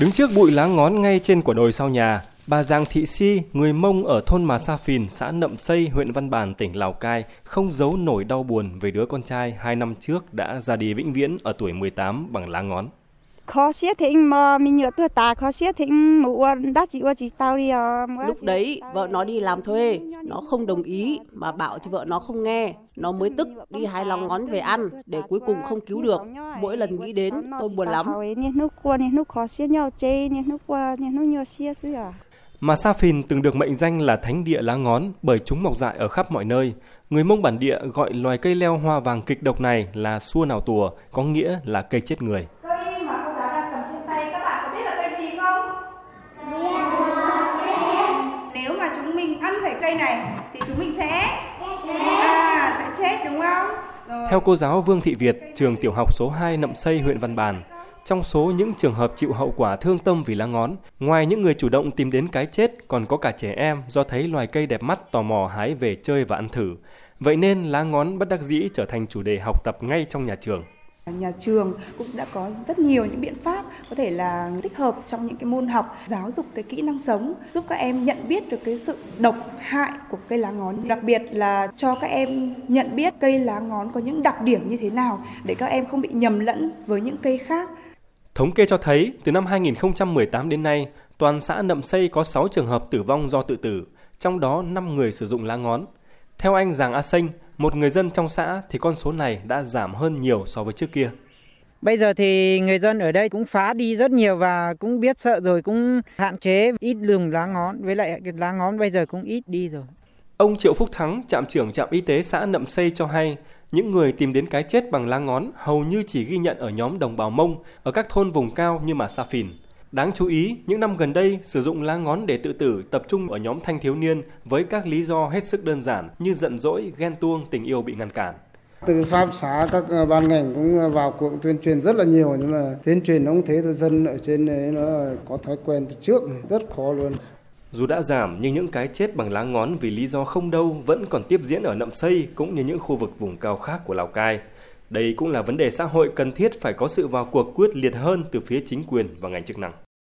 Đứng trước bụi lá ngón ngay trên quả đồi sau nhà, bà Giang Thị Si, người Mông ở thôn Mà Sa Phìn, xã Nậm Xây, huyện Văn Bản, tỉnh Lào Cai, không giấu nổi đau buồn về đứa con trai hai năm trước đã ra đi vĩnh viễn ở tuổi 18 bằng lá ngón khó xía thì mà mình nhớ tuổi ta khó xía thì mụ đã chỉ qua chỉ tao đi à lúc đấy vợ nó đi làm thuê nó không đồng ý mà bảo cho vợ nó không nghe. Nó mới tức đi hai lòng ngón về ăn để cuối cùng không cứu được. Mỗi lần nghĩ đến tôi buồn lắm. Mà Sa Phìn từng được mệnh danh là thánh địa lá ngón bởi chúng mọc dại ở khắp mọi nơi. Người Mông bản địa gọi loài cây leo hoa vàng kịch độc này là xua nào tùa, có nghĩa là cây chết người. Cây này thì chúng mình sẽ à, sẽ chết đúng không? Rồi. Theo cô giáo Vương Thị Việt, trường tiểu học số 2 Nậm Xây, huyện Văn Bàn, trong số những trường hợp chịu hậu quả thương tâm vì lá ngón, ngoài những người chủ động tìm đến cái chết, còn có cả trẻ em do thấy loài cây đẹp mắt tò mò hái về chơi và ăn thử. Vậy nên lá ngón bất đắc dĩ trở thành chủ đề học tập ngay trong nhà trường. Nhà trường cũng đã có rất nhiều những biện pháp có thể là tích hợp trong những cái môn học giáo dục cái kỹ năng sống giúp các em nhận biết được cái sự độc hại của cây lá ngón đặc biệt là cho các em nhận biết cây lá ngón có những đặc điểm như thế nào để các em không bị nhầm lẫn với những cây khác. Thống kê cho thấy từ năm 2018 đến nay, toàn xã Nậm Xây có 6 trường hợp tử vong do tự tử, trong đó 5 người sử dụng lá ngón. Theo anh Giàng A Sinh, một người dân trong xã thì con số này đã giảm hơn nhiều so với trước kia. Bây giờ thì người dân ở đây cũng phá đi rất nhiều và cũng biết sợ rồi cũng hạn chế ít lùm lá ngón với lại cái lá ngón bây giờ cũng ít đi rồi. Ông Triệu Phúc Thắng, trạm trưởng trạm y tế xã Nậm Xây cho hay, những người tìm đến cái chết bằng lá ngón hầu như chỉ ghi nhận ở nhóm đồng bào Mông ở các thôn vùng cao như mà Sa Phìn. Đáng chú ý, những năm gần đây, sử dụng lá ngón để tự tử tập trung ở nhóm thanh thiếu niên với các lý do hết sức đơn giản như giận dỗi, ghen tuông, tình yêu bị ngăn cản. Từ pháp xã các ờ, ban ngành cũng vào cuộc tuyên truyền rất là nhiều nhưng mà tuyên truyền nó không thế thôi dân ở trên đấy nó có thói quen từ trước rất khó luôn. Dù đã giảm nhưng những cái chết bằng lá ngón vì lý do không đâu vẫn còn tiếp diễn ở Nậm Xây cũng như những khu vực vùng cao khác của Lào Cai. Đây cũng là vấn đề xã hội cần thiết phải có sự vào cuộc quyết liệt hơn từ phía chính quyền và ngành chức năng.